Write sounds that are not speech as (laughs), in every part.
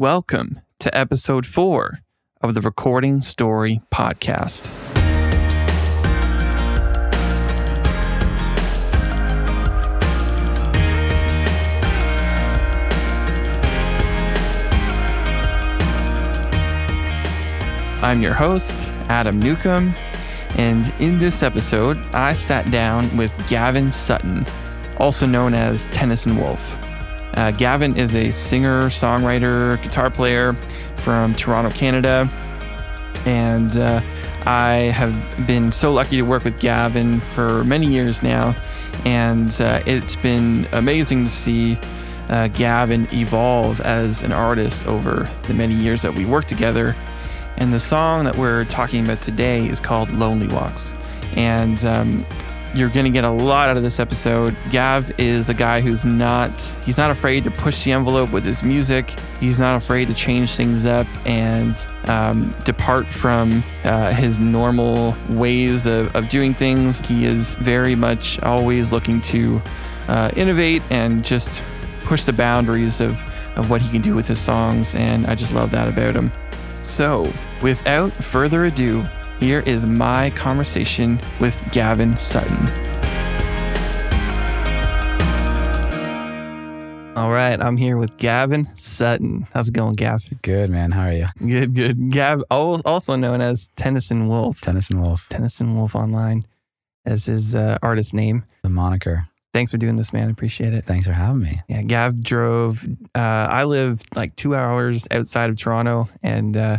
Welcome to episode four of the Recording Story Podcast. I'm your host, Adam Newcomb, and in this episode, I sat down with Gavin Sutton, also known as Tennyson Wolf. Uh, Gavin is a singer, songwriter, guitar player from Toronto, Canada. And uh, I have been so lucky to work with Gavin for many years now. And uh, it's been amazing to see uh, Gavin evolve as an artist over the many years that we worked together. And the song that we're talking about today is called Lonely Walks. And um, you're going to get a lot out of this episode. Gav is a guy who's not he's not afraid to push the envelope with his music. He's not afraid to change things up and um, depart from uh, his normal ways of, of doing things. He is very much always looking to uh, innovate and just push the boundaries of, of what he can do with his songs. And I just love that about him. So, without further ado, here is my conversation with Gavin Sutton. All right, I'm here with Gavin Sutton. How's it going, Gav? Good, man. How are you? Good, good. Gav, also known as Tennyson Wolf. Tennyson Wolf, Tennyson Wolf online as his uh, artist name. the moniker. Thanks for doing this, man. Appreciate it. Thanks for having me. Yeah, Gav drove. Uh, I live like two hours outside of Toronto, and uh,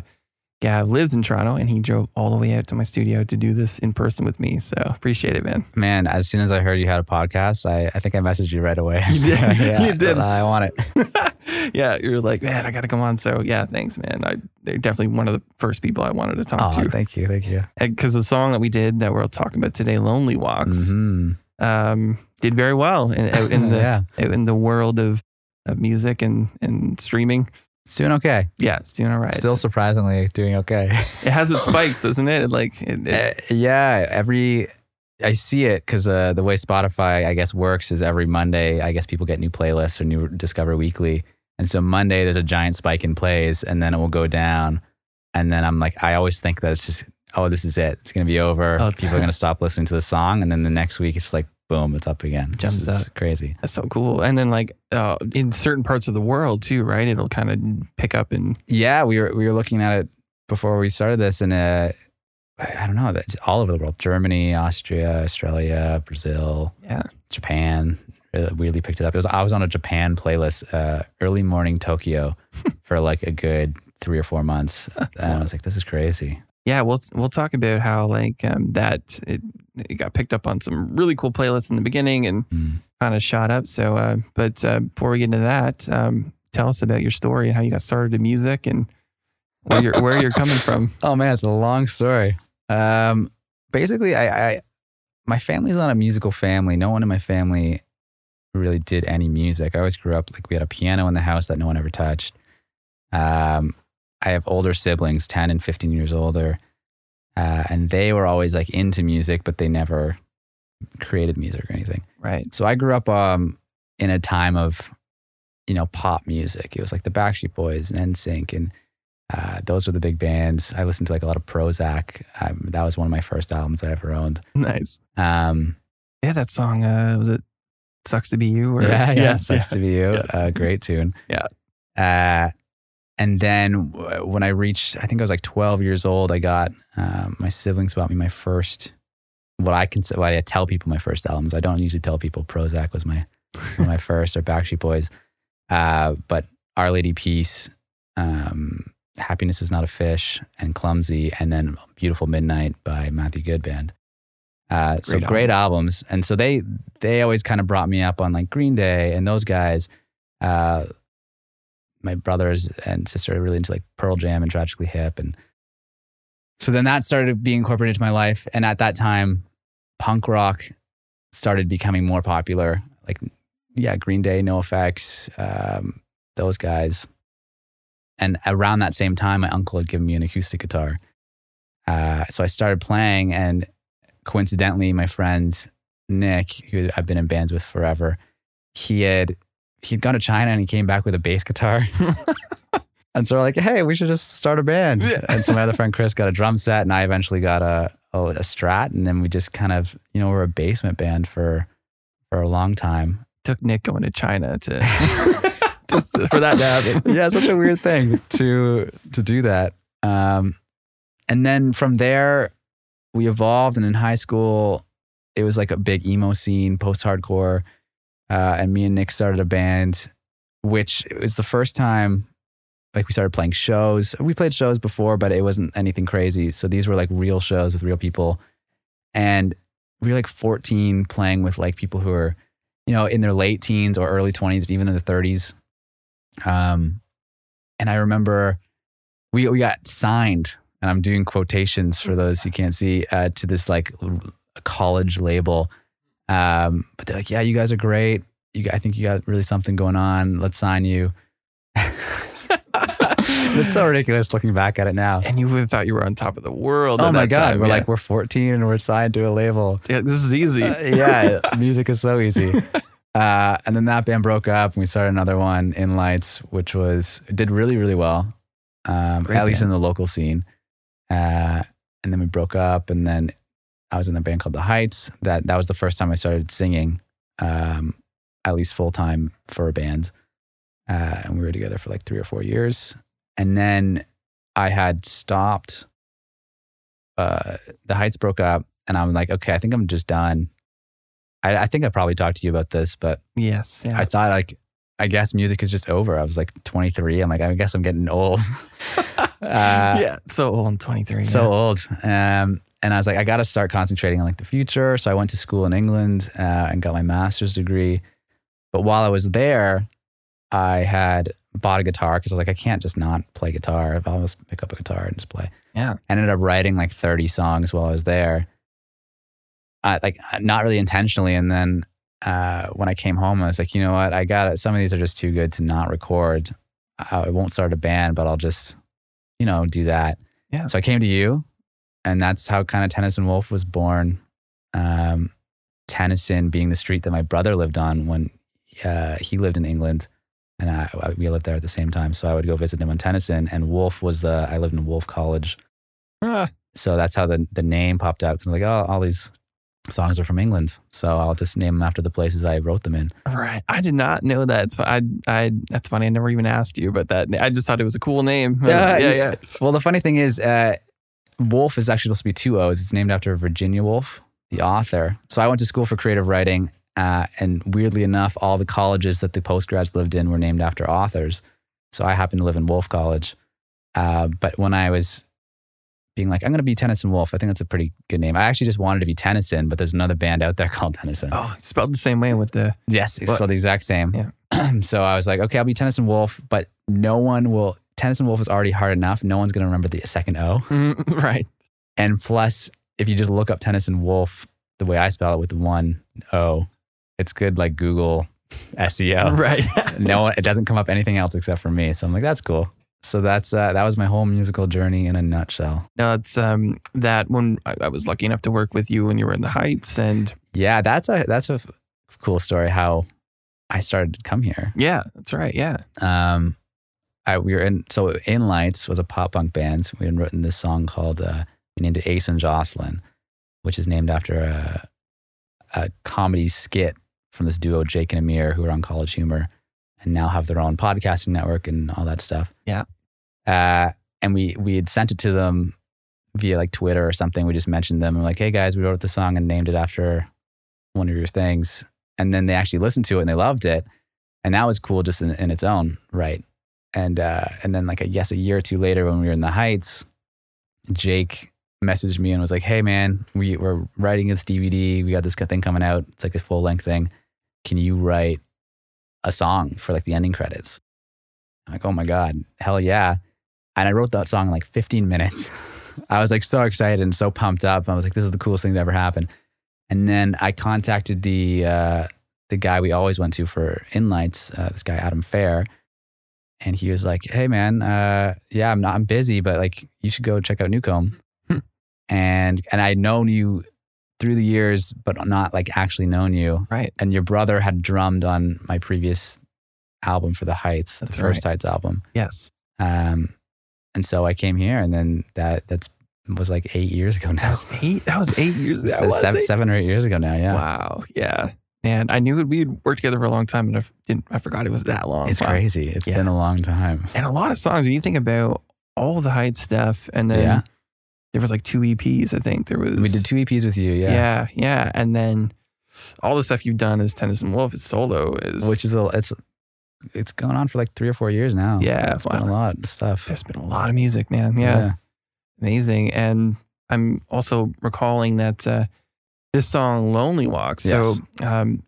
Gav lives in Toronto, and he drove all the way out to my studio to do this in person with me. So appreciate it, man. Man, as soon as I heard you had a podcast, I, I think I messaged you right away. You did. (laughs) yeah, You did. I want it. (laughs) yeah, you're like, man, I got to come on. So yeah, thanks, man. I, they're definitely one of the first people I wanted to talk Oh, to thank you. Thank you. because the song that we did that we're talking about today, "Lonely Walks," Mhm. um, did very well in, out in (laughs) the yeah, out in the world of, of music and and streaming. It's doing okay. Yeah, it's doing all right. Still surprisingly doing okay. (laughs) it has its spikes, doesn't it? Like, it, it- Uh, yeah, every I see it because uh, the way Spotify, I guess, works is every Monday, I guess people get new playlists or new Discover Weekly, and so Monday there's a giant spike in plays, and then it will go down, and then I'm like, I always think that it's just, oh, this is it, it's gonna be over. Oh, people are (laughs) gonna stop listening to the song, and then the next week it's like, boom, it's up again. Jumps it's up. crazy. that's so cool. And then like uh, in certain parts of the world too, right? It'll kind of pick up and Yeah, we were we were looking at it before we started this, and uh, I don't know, that's all over the world: Germany, Austria, Australia, Brazil. yeah, Japan uh, weirdly picked it up. It was I was on a Japan playlist, uh, early morning Tokyo, (laughs) for like a good three or four months, and I was like, "This is crazy." Yeah. We'll we'll talk about how like um, that it, it got picked up on some really cool playlists in the beginning and Mm. kind of shot up. So, uh, but uh, before we get into that, um, tell us about your story and how you got started in music and where you're where you're coming from. (laughs) Oh man, it's a long story. Um, basically, I, I my family's not a musical family. No one in my family really did any music. I always grew up like we had a piano in the house that no one ever touched. Um, I have older siblings, ten and fifteen years older, uh, and they were always like into music, but they never created music or anything. Right. So I grew up um, in a time of, you know, pop music. It was like the Backstreet Boys and NSYNC, and uh, those were the big bands. I listened to like a lot of Prozzäk. Um, that was one of my first albums I ever owned. Nice. Um, Yeah, that song uh, was it "Sucks to Be You"? Or, yeah, yeah, yes, sucks to be you. Yes. Uh, great tune. (laughs) Yeah. Uh, and then when I reached, I think I was like 12 years old, I got um, my siblings bought me my first. What I can what I tell people my first albums. I don't usually tell people Prozzäk was my (laughs) my first or Backstreet Boys. Uh, but Our Lady Peace, um, Happiness is Not a Fish, and Clumsy, and then Beautiful Midnight by Matthew Good Band. Uh, so Great great albums. And so they they always kind of brought me up on like Green Day and those guys. Uh, my brothers and sister are really into like Pearl Jam and Tragically Hip. And so then that started being incorporated into my life. And at that time, punk rock started becoming more popular. Like, yeah, Green Day, NOFX, um, those guys. And around that same time, my uncle had given me an acoustic guitar. Uh, so I started playing, and coincidentally, my friend Nick, who I've been in bands with forever, he had he'd gone to China and he came back with a bass guitar. (laughs) And so we're like, hey, we should just start a band. Yeah. And so my other friend Chris got a drum set, and I eventually got a, a a Strat, and then we just kind of, you know, we're a basement band for for a long time. Took Nick going to China to (laughs) just for that to happen. (laughs) yeah, such a weird thing to to do that. Um, and then from there, we evolved, and in high school, it was like a big emo scene, post hardcore, uh, and me and Nick started a band, which was the first time. Like we started playing shows. We played shows before, but it wasn't anything crazy. So these were like real shows with real people, and we were like 14 playing with like people who are, you know, in their late teens or early 20s, even in their 30s. Um, and I remember we we got signed, and I'm doing quotations for those you can't see uh, to this like college label. Um, but they're like, "Yeah, you guys are great. You, I think you got really something going on. Let's sign you." (laughs) it's so ridiculous looking back at it now. And you would have thought you were on top of the world. Oh at my that god, time, we're yeah. like we're 14 and we're signed to a label. yeah, this is easy. Uh, yeah, music is so easy. (laughs) Uh, and then that band broke up, and we started another one in Lights, which was did really really well, um, at least in the local scene. Uh, and then we broke up, and then I was in a band called The Heights. That that was the first time I started singing, um, at least full time for a band. Uh, and we were together for like three or four years, and then I had stopped. Uh, the Heights broke up, and I'm like, okay, I think I'm just done. I, I think I probably talked to you about this, but yes. Yeah. I thought like, I guess music is just over. I was like 23. I'm like, I guess I'm getting old. (laughs) (laughs) uh, yeah. So old. I'm 23. so yeah. old. Um, and I was like, I got to start concentrating on like the future. So I went to school in England uh, and got my master's degree. But while I was there, I had bought a guitar because I was like, I can't just not play guitar. I'll just pick up a guitar and just play. Yeah. I ended up writing like 30 songs while I was there. Uh, like not really intentionally. And then uh, when I came home, I was like, you know what? I got it. Some of these are just too good to not record. I, I won't start a band, but I'll just, you know, do that. Yeah. So I came to you, and that's how kind of Tennyson Wolf was born. Um, Tennyson being the street that my brother lived on when uh, he lived in England, and I, I- we lived there at the same time. So I would go visit him on Tennyson, and Wolf was the I lived in Woolf College, so that's how the the name popped out. Because I'm like, oh, all these songs are from England, so I'll just name them after the places I wrote them in. right. I did not know that. It's, I, I, that's funny. I never even asked you but that. I just thought it was a cool name. Yeah, yeah. Yeah. Well, the funny thing is, uh, Wolf is actually supposed to be two O's. It's named after Virginia Woolf, the author. So I went to school for creative writing, uh, and weirdly enough, all the colleges that the postgrads lived in were named after authors. So I happened to live in Woolf College. Uh, but when I was being like, I'm going to be Tennyson Wolf, I think that's a pretty good name. I actually just wanted to be Tennyson, but there's another band out there (laughs) called Tennyson. Oh, it's spelled the same way with the. Yes, it's spelled the exact same. Yeah. (clears throat) so I was like, okay, I'll be Tennyson Wolf, but no one will. Tennyson Wolf is already hard enough. No one's going to remember the second O. Mm, (laughs) right. And plus, if you just look up Tennyson Wolf the way I spell it with the one O, it's good like Google (laughs) SEO. Right. (laughs) no, it doesn't come up anything else except for me. So I'm like, that's cool. So that's uh, that was my whole musical journey in a nutshell. No, it's um that when I, I was lucky enough to work with you when you were in the Heights, and Yeah, that's a that's a cool story. How I started to come here. yeah, that's right. Yeah. um, I, we were in so in lights was a pop punk band. We had written this song called uh, we named it Ace and Jocelyn, which is named after a, a comedy skit from this duo Jake and Amir who are on College Humor and now have their own podcasting network and all that stuff. Yeah. Uh, and we we had sent it to them via like Twitter or something. We just mentioned them and like, hey guys, we wrote the song and named it after one of your things. And then they actually listened to it and they loved it. And that was cool just in, in its own right. And uh, and then like I guess a year or two later when we were in the Heights, Jake messaged me and was like, "Hey man, we we're writing this DVD. We got this thing coming out. It's like a full length thing. Can you write a song for like the ending credits?" I'm like, "Oh my god, hell yeah!" And I wrote that song in like 15 minutes. (laughs) I was like so excited and so pumped up. I was like, "This is the coolest thing to ever happen." And then I contacted the uh, the guy we always went to for inlights, uh, this guy Adam Fair, and he was like, "Hey man, uh, yeah, I'm not, I'm busy, but like you should go check out Newcomb." Hmm. and and I'd known you through the years, but not like actually known you. Right. And your brother had drummed on my previous album for the Heights, That's the first Heights album. Yes. Um, and so I came here, and then that that's was like eight years ago (laughs) now. That was eight. That was eight years. That (laughs) So was seven, eight- seven or eight years ago now. Yeah, Wow. Yeah. And I knew we'd worked together for a long time, and I didn't. I forgot it was that long. it's Wow. crazy. It's Yeah. been a long time. And a lot of songs. When you think about all the height stuff, and then Yeah. there was like two EPs. I think there was. We did two EPs with you, yeah, Yeah. yeah, And then all the stuff you've done as Tennyson Wolf, it's solo is which is a it's it's going on for like three or four years now. Yeah, it's been a lot of stuff. there's been a lot of music, man. Yeah, amazing. And I'm also recalling that uh, this song "Lonely Walk." So, Yes. um,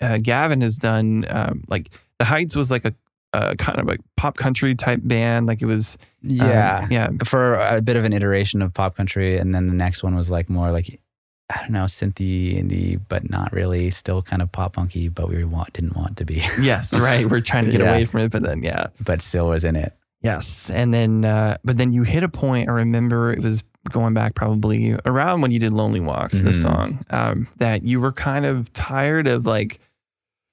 uh, Gavin has done um, like the Heights was like a, a kind of a pop country type band. Like it was, um, yeah. yeah, For a bit of an iteration of pop country, and then the next one was like more like I don't know, synthy indie, but not really. Still kind of pop punky, but we want, didn't want to be, yes, (laughs) right. We're trying to get Yeah. away from it, but then yeah, but still was in it. yes. And then, uh, but then you hit a point. I remember it was going back probably around when you did "Lonely Walks," this Mhm. song, um, that you were kind of tired of like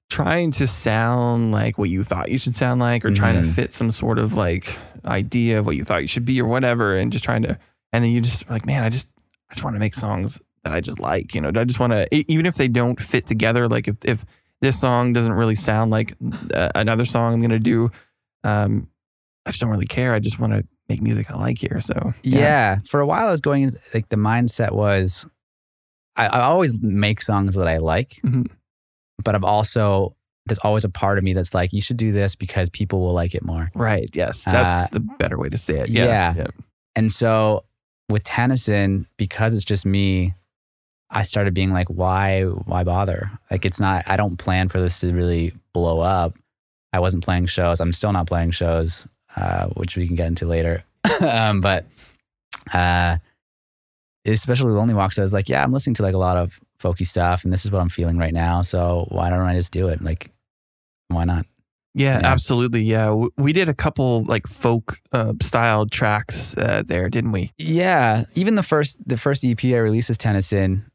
trying to sound like what you thought you should sound like, or trying to Mhm. fit some sort of like idea of what you thought you should be, or whatever, and just trying to. And then you just like, man, I just, I just want to make songs that I just like. You know, I just want to, even if they don't fit together. Like if if this song doesn't really sound like uh, another song I'm gonna do, um, I just don't really care. I just want to make music I like here. So Yeah. For a while, I was going like the mindset was, I, I always make songs that I like, Mhm. but I'm also there's always a part of me that's like, you should do this because people will like it more. right. Yes, that's Uh, the better way to say it. yeah. Yeah. And so with Tennyson, because it's just me, I started being like, why, why bother? Like, it's not, I don't plan for this to really blow up. I wasn't playing shows. I'm still not playing shows, uh, which we can get into later. (laughs) um, but, uh, especially Lonely Walks, I was like, yeah, I'm listening to like a lot of folky stuff and this is what I'm feeling right now. So why don't I just do it? Like, why not? Yeah, Yeah. absolutely. Yeah, we did a couple like folk uh, style tracks uh, there, didn't we? Yeah, even the first the first EP I released as Tennyson,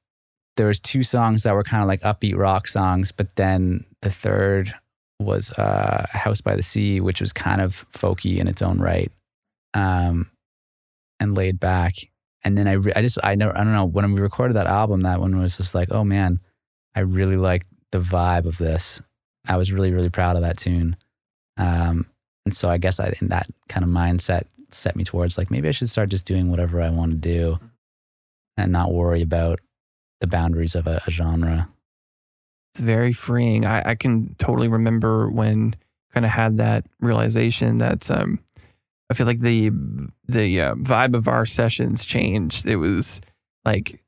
there was two songs that were kind of like upbeat rock songs, but then the third was uh, "House by the Sea," which was kind of folky in its own right, um, and laid back. And then I re- I just I know I don't know when we recorded that album, that one was just like, oh man, I really like the vibe of this. I was really really proud of that tune. Um, and so I guess I, in that kind of mindset set me towards like maybe I should start just doing whatever I want to do and not worry about the boundaries of a, a genre. It's very freeing. I, I can totally remember when kind of had that realization that um, I feel like the the uh, vibe of our sessions changed. It was like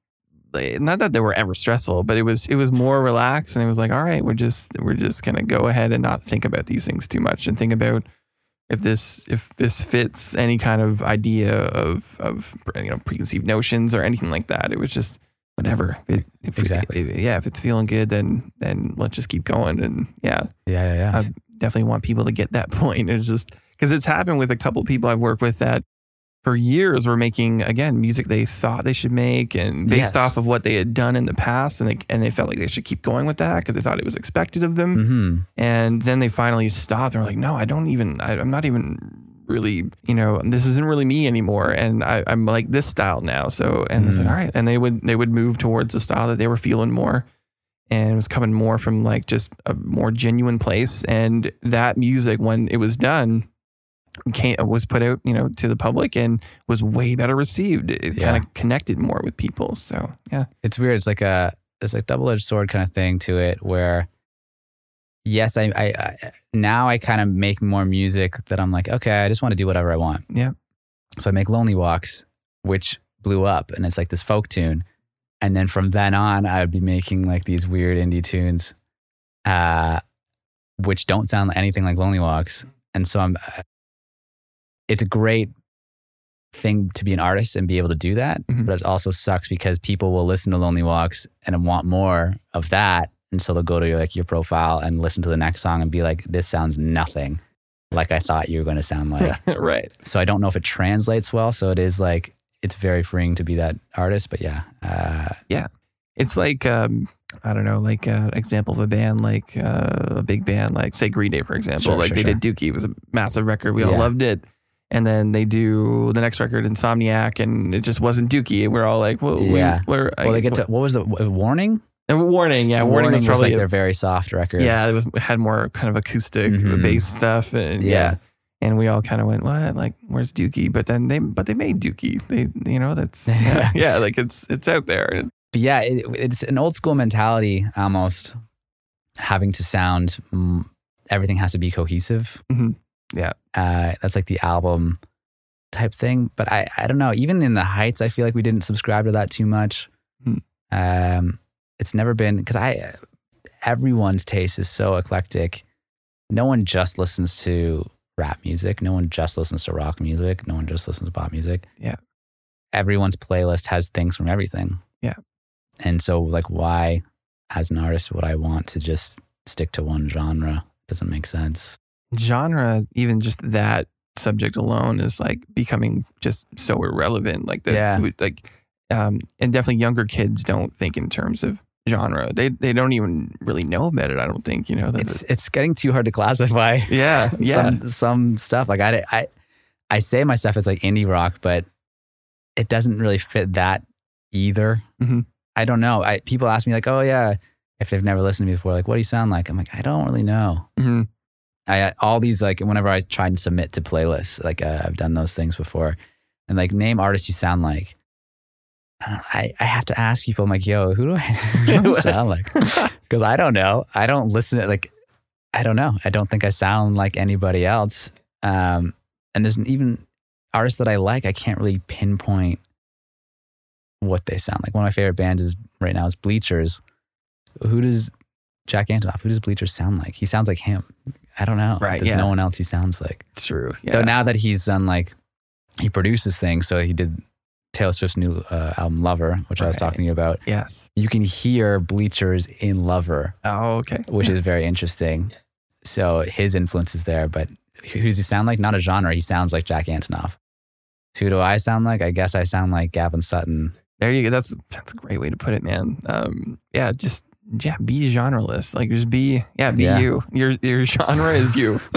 like, not that they were ever stressful, but it was it was more relaxed, and it was like, all right, we're just we're just gonna go ahead and not think about these things too much, and think about if this if this fits any kind of idea of of you know preconceived notions or anything like that. It was just whatever. It, if, Exactly. if- yeah, if it's feeling good, then then let's just keep going. And yeah, Yeah, yeah, yeah. I definitely want people to get that (laughs) point. It's just because it's happened with a couple people I've worked with that for years were making again music they thought they should make and based Yes. off of what they had done in the past and they and they felt like they should keep going with that because they thought it was expected of them hmm and then they finally stopped they're like no I don't even I, I'm not even really you know this isn't really me anymore. And I, I'm like this style now. So and it's like Mhm. all right. And they would they would move towards the style that they were feeling more. And it was coming more from like just a more genuine place. And that music when it was done came, was put out you know to the public and was way better received. It Yeah. kind of connected more with people. So yeah. It's weird. It's like a it's like double edged sword kind of thing to it where yes, I, I, I now I kind of make more music that I'm like, okay, I just want to do whatever I want. Yeah. So I make Lonely Walks, which blew up and it's like this folk tune. And then from then on, I would be making like these weird indie tunes, uh, which don't sound anything like Lonely Walks. And so I'm, uh, it's a great thing to be an artist and be able to do that. Mhm. But it also sucks because people will listen to Lonely Walks and want more of that. And so they'll go to your, like your profile and listen to the next song and be like, this sounds nothing like I thought you were going to sound (laughs) like. right so I don't know if it translates well. So it is like, it's very freeing to be that artist. But yeah, uh, yeah. it's like um I don't know, like uh, example of a band, like uh, a big band, like say Green Day, for example. Sure, like sure, they did Dookie, it was a massive record. We all loved it. And then they do the next record, Insomniac, and it just wasn't Dookie. And we're all like, well, Yeah. Well, they get to what was the warning? And warning. Yeah, warning, was probably like a- their very soft record. yeah, it was had more kind of acoustic Mhm. bass stuff, and yeah. Yeah. And we all kind of went, what? Like, where's Dookie? But then they, but they made Dookie. They, you know, that's (laughs) (laughs) yeah, like it's it's out there. But yeah, it, it's an old school mentality almost having to sound, mm, everything has to be cohesive. Mhm. Yeah. Uh, that's like the album type thing. But I, I don't know. Even in the Heights, I feel like we didn't subscribe to that too much. Hmm. Um, it's never been, because I, everyone's taste is so eclectic. No one just listens to rap music. No one just listens to rock music. No one just listens to pop music. Yeah. Everyone's playlist has things from everything. Yeah. And so, like, why, as an artist, would I want to just stick to one genre? Doesn't make sense. genre, even just that subject alone is like becoming just so irrelevant. Like the Yeah. like um and definitely younger kids don't think in terms of genre. They they don't even really know about it, I don't think, you know. That It's it's getting too hard to classify. (laughs) yeah, (laughs) yeah. some some stuff. Like I, I I say my stuff is like indie rock, but it doesn't really fit that either. Mhm. I don't know. I people ask me like, oh yeah, if they've never listened to me before, like, what do you sound like? I'm like, I don't really know. Mhm. I all these like whenever I try and submit to playlists, like uh, I've done those things before, and like name artists you sound like. I, I have to ask people. I'm like, yo, who do I, (laughs) who do I sound like? (laughs) Because I don't know. I don't listen to like. I don't know. I don't think I sound like anybody else. Um, and there's even artists that I like. I can't really pinpoint what they sound like. One of my favorite bands is right now is Bleachers. Who does Jack Antonoff? Who does Bleachers sound like? He sounds like him. I don't know. Right, There's yeah. no one else he sounds like. True. Though Yeah. now that he's done like he produces things, so he did Taylor Swift's new uh, album Lover, which I was talking to you about. yes. You can hear Bleachers in Lover, Oh, okay. which is (laughs) very interesting. So his influence is there, but who does he sound like? Not a genre. He sounds like Jack Antonoff. Who do I sound like? I guess I sound like Gavin Sutton. There you go. That's that's a great way to put it, man. Um, yeah, just yeah, be genreless. Like just be yeah, be Yeah. you. Your your (laughs) genre is you. (laughs)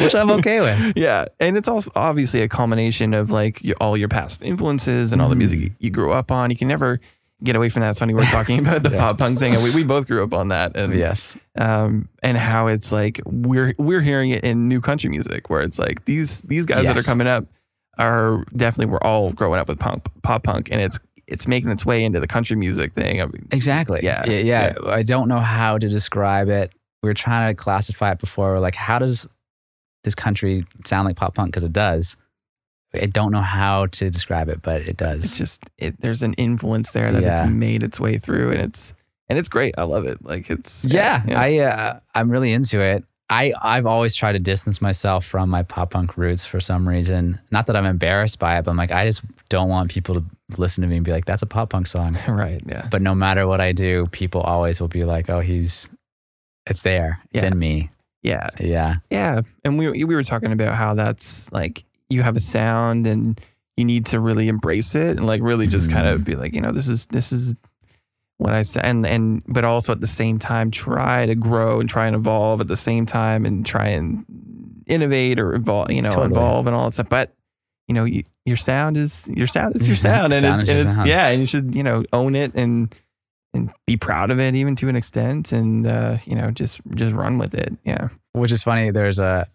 Which I'm okay with. Yeah, and it's also obviously a culmination of like your, all your past influences and all the music Mm. you, you grew up on. You can never get away from that. It's funny we're talking about the (laughs) Yeah. pop punk thing, and we, we both grew up on that. And Yes. um, and how it's like we're we're hearing it in new country music, where it's like these these guys that are coming up are definitely we're all growing up with punk pop punk, and it's it's making its way into the country music thing. I mean, Exactly. Yeah. yeah. Yeah. I don't know how to describe it. We were trying to classify it before. We're like, how does this country sound like pop punk? Because it does. I don't know how to describe it, but it does. it's just it, there's an influence there that Yeah. it's made its way through, and it's and it's great. I love it. Like it's Yeah, I uh, I'm really into it. I I've always tried to distance myself from my pop punk roots for some reason. Not that I'm embarrassed by it, but I'm like I just don't want people to listen to me and be like, "That's a pop punk song." (laughs) right. Yeah. But no matter what I do, people always will be like, "Oh, he's, it's there, it's Yeah. in me." Yeah. Yeah, Yeah, and we we were talking about how that's like you have a sound and you need to really embrace it and like really just kind of mm-hmm. be like, you know, this is this is what I said and and but also at the same time try to grow and try and evolve at the same time and try and innovate or evolve, you know, Totally. evolve and all that stuff. But you know, you, your sound is your sound is your sound and Sound it's and it's sound. yeah, and you should, you know, own it and and be proud of it even to an extent and uh, you know, just just run with it. Yeah. which is funny. There's a,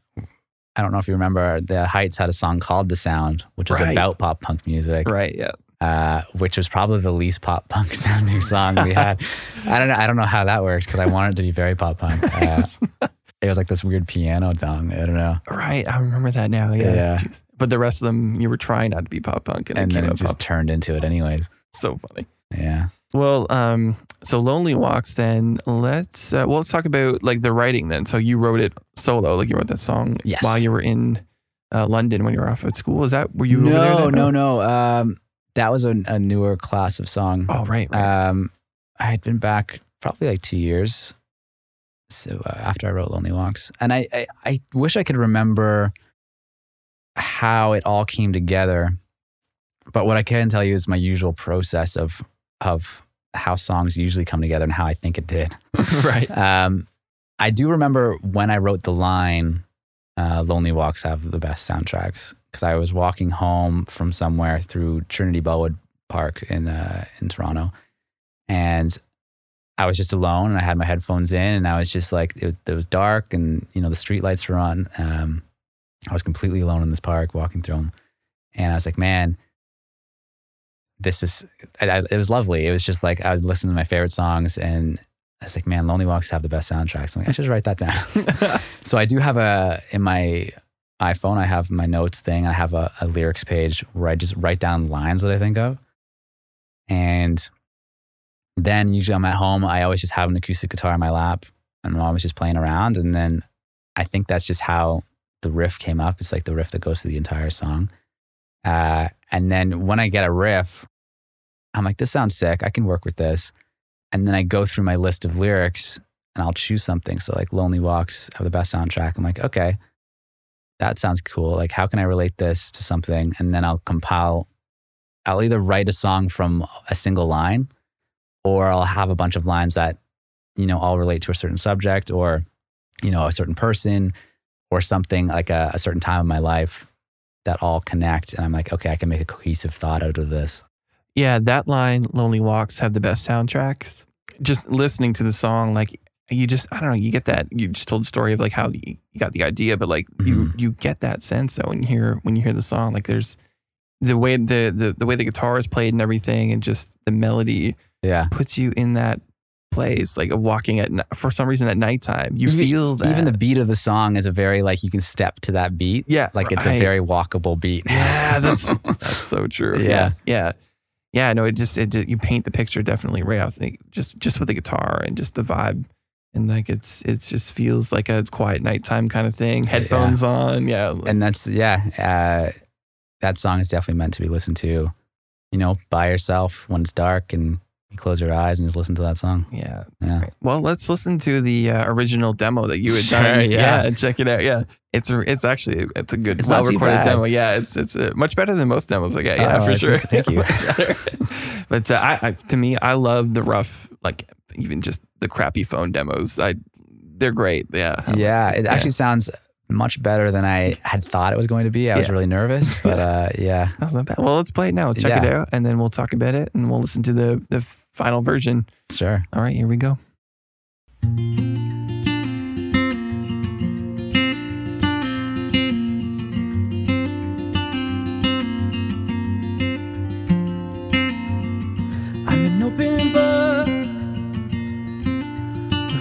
I don't know if you remember, the Heights had a song called "The Sound," which is Right. about pop punk music. Right, yeah. Uh, which was probably the least pop punk (laughs) sounding song we had. I don't know. I don't know how that worked because I wanted it to be very pop punk. (laughs) Uh, it was like this weird piano song. I don't know. Right, I remember that now. Yeah, Yeah. But the rest of them, you were trying not to be pop punk, and, And it then it just pop. turned into it, anyways. (laughs) So funny. Yeah. Well, um, so Lonely Walks. Then let's uh, well, let's talk about like the writing. Then, so you wrote it solo, like you wrote that song Yes. while you were in uh, London when you were off at school. Is that were you? over there no, then? no, no. Um, that was a, a newer class of song. Oh, right, right. Um, I had been back probably like two years. So uh, after I wrote Lonely Walks, and I, I, I wish I could remember how it all came together. But what I can tell you is my usual process of of how songs usually come together and how I think it did. (laughs) right. Um, I do remember when I wrote the line, uh, "Lonely walks have the best soundtracks," because I was walking home from somewhere through Trinity Bellwoods Park in uh, in Toronto, and I was just alone, and I had my headphones in, and I was just like, it, it was dark, and you know the street lights were on. Um, I was completely alone in this park, walking through them, and I was like, man. This is, I, it was lovely. It was just like I was listening to my favorite songs and I was like, man, Lonely Walks have the best soundtracks. I'm like, I should write that down. (laughs) so I do have a in my iPhone, I have my notes thing. I have a, a, lyrics page where I just write down lines that I think of. And then usually I'm at home, I always just have an acoustic guitar in my lap and I'm always just playing around. And then I think that's just how the riff came up. It's like the riff that goes to the entire song. Uh, and then when I get a riff, I'm like, this sounds sick. I can work with this and then I go through my list of lyrics and I'll choose something. So like Lonely Walks have the best soundtrack. I'm like, okay, that sounds cool. Like, how can I relate this to something? And then I'll compile, I'll either write a song from a single line or I'll have a bunch of lines that, you know, all relate to a certain subject or, you know, a certain person or something like a, a certain time of my life that all connect. And I'm like, okay, I can make a cohesive thought out of this. Yeah, that line, Lonely Walks have the best soundtracks. Just listening to the song, like you just, I don't know, you get that. You just told the story of like how you got the idea, but like mm-hmm. you you get that sense though when you hear when you hear the song. Like there's the way the the, the way the guitar is played and everything, and just the melody. Yeah, puts you in that place, like of walking at for some reason at nighttime. You even, feel that. Even the beat of the song is a very like you can step to that beat. Yeah, like it's a very walkable beat. Yeah, (laughs) that's that's so true. Yeah, yeah. yeah yeah, no, it just it you paint the picture definitely right. I think just just with the guitar and just the vibe, and like it's it just feels like a quiet nighttime kind of thing. Headphones yeah. on, yeah, and that's yeah, uh, that song is definitely meant to be listened to, you know, by yourself when it's dark and you close your eyes and just listen to that song. Yeah. yeah. Well, let's listen to the uh, original demo that you had sure, done. Yeah. yeah. Check it out. Yeah. It's a, it's actually it's a good well recorded demo. Yeah, it's it's a, much better than most demos I get. Yeah, oh, for sure. Thank you. (laughs) but uh, I, I, to me, I love the rough, like even just the crappy phone demos. I they're great. Yeah. Yeah. It actually sounds much better than I had thought it was going to be. I was really nervous, (laughs) but uh, yeah. That's not bad. Well, let's play it now. Check yeah. it out, and then we'll talk about it, and we'll listen to the the final version. Sure. All right, here we go.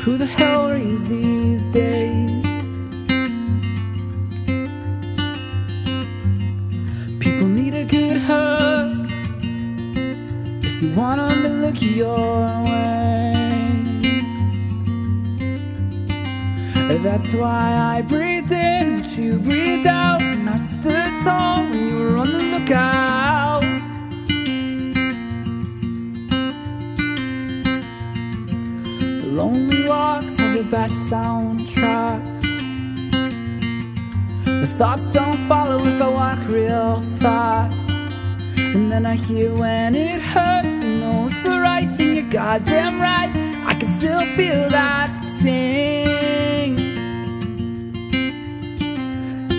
Who the hell reads these days? People need a good hug if you want them to look your way. That's why I breathe in to breathe out. And I stood tall when you were on the lookout. Lonely walks are the best soundtracks. The thoughts don't follow if I walk real fast. And then I hear when it hurts, and know it's the right thing, you're goddamn right. I can still feel that sting.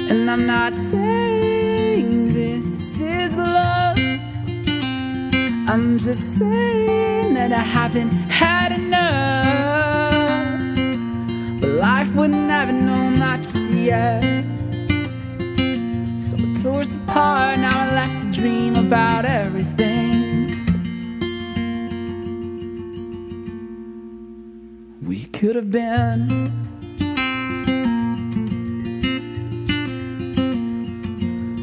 And I'm not saying this is love, I'm just saying that I haven't had enough. Life wouldn't have known not So yet tore us apart. Now I'm left to dream about everything. We could have been.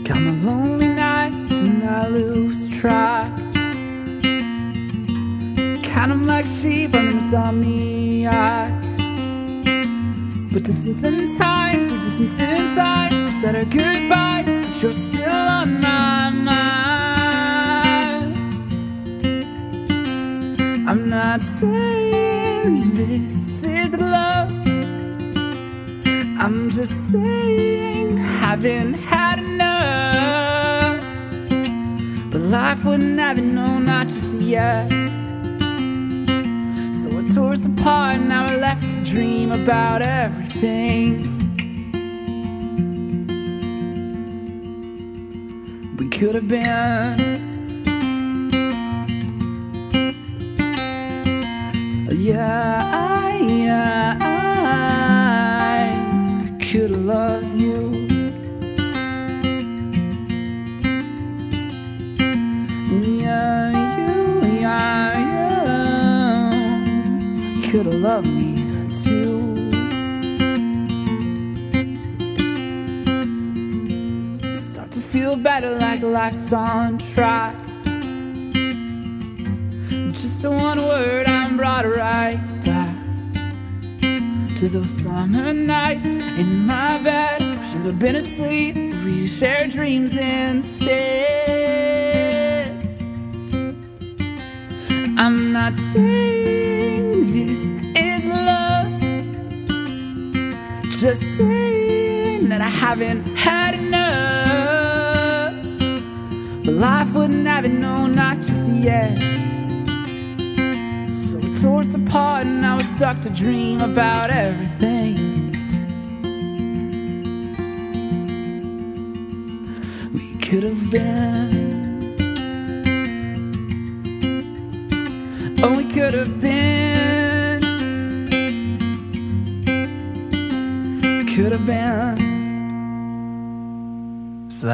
Got my lonely nights and I lose track. Kind of like sheep, I'm insomniac. But distance in time, but distance in time, said our goodbyes you're still on my mind. I'm not saying this is love. I'm just saying haven't had enough. But life wouldn't have it, no, not just yet. Apart, now we're left to dream about everything. We could have been. Yeah, yeah, could have loved me too. Start to feel better like life's on track. Just a one word, I'm brought right back to those summer nights in my bed. Should have been asleep, we shared dreams instead. I'm not saying this is love, just saying that I haven't had enough. But life wouldn't have it, no, not just yet. So it tore us apart, and I was stuck to dream about everything. We could have been.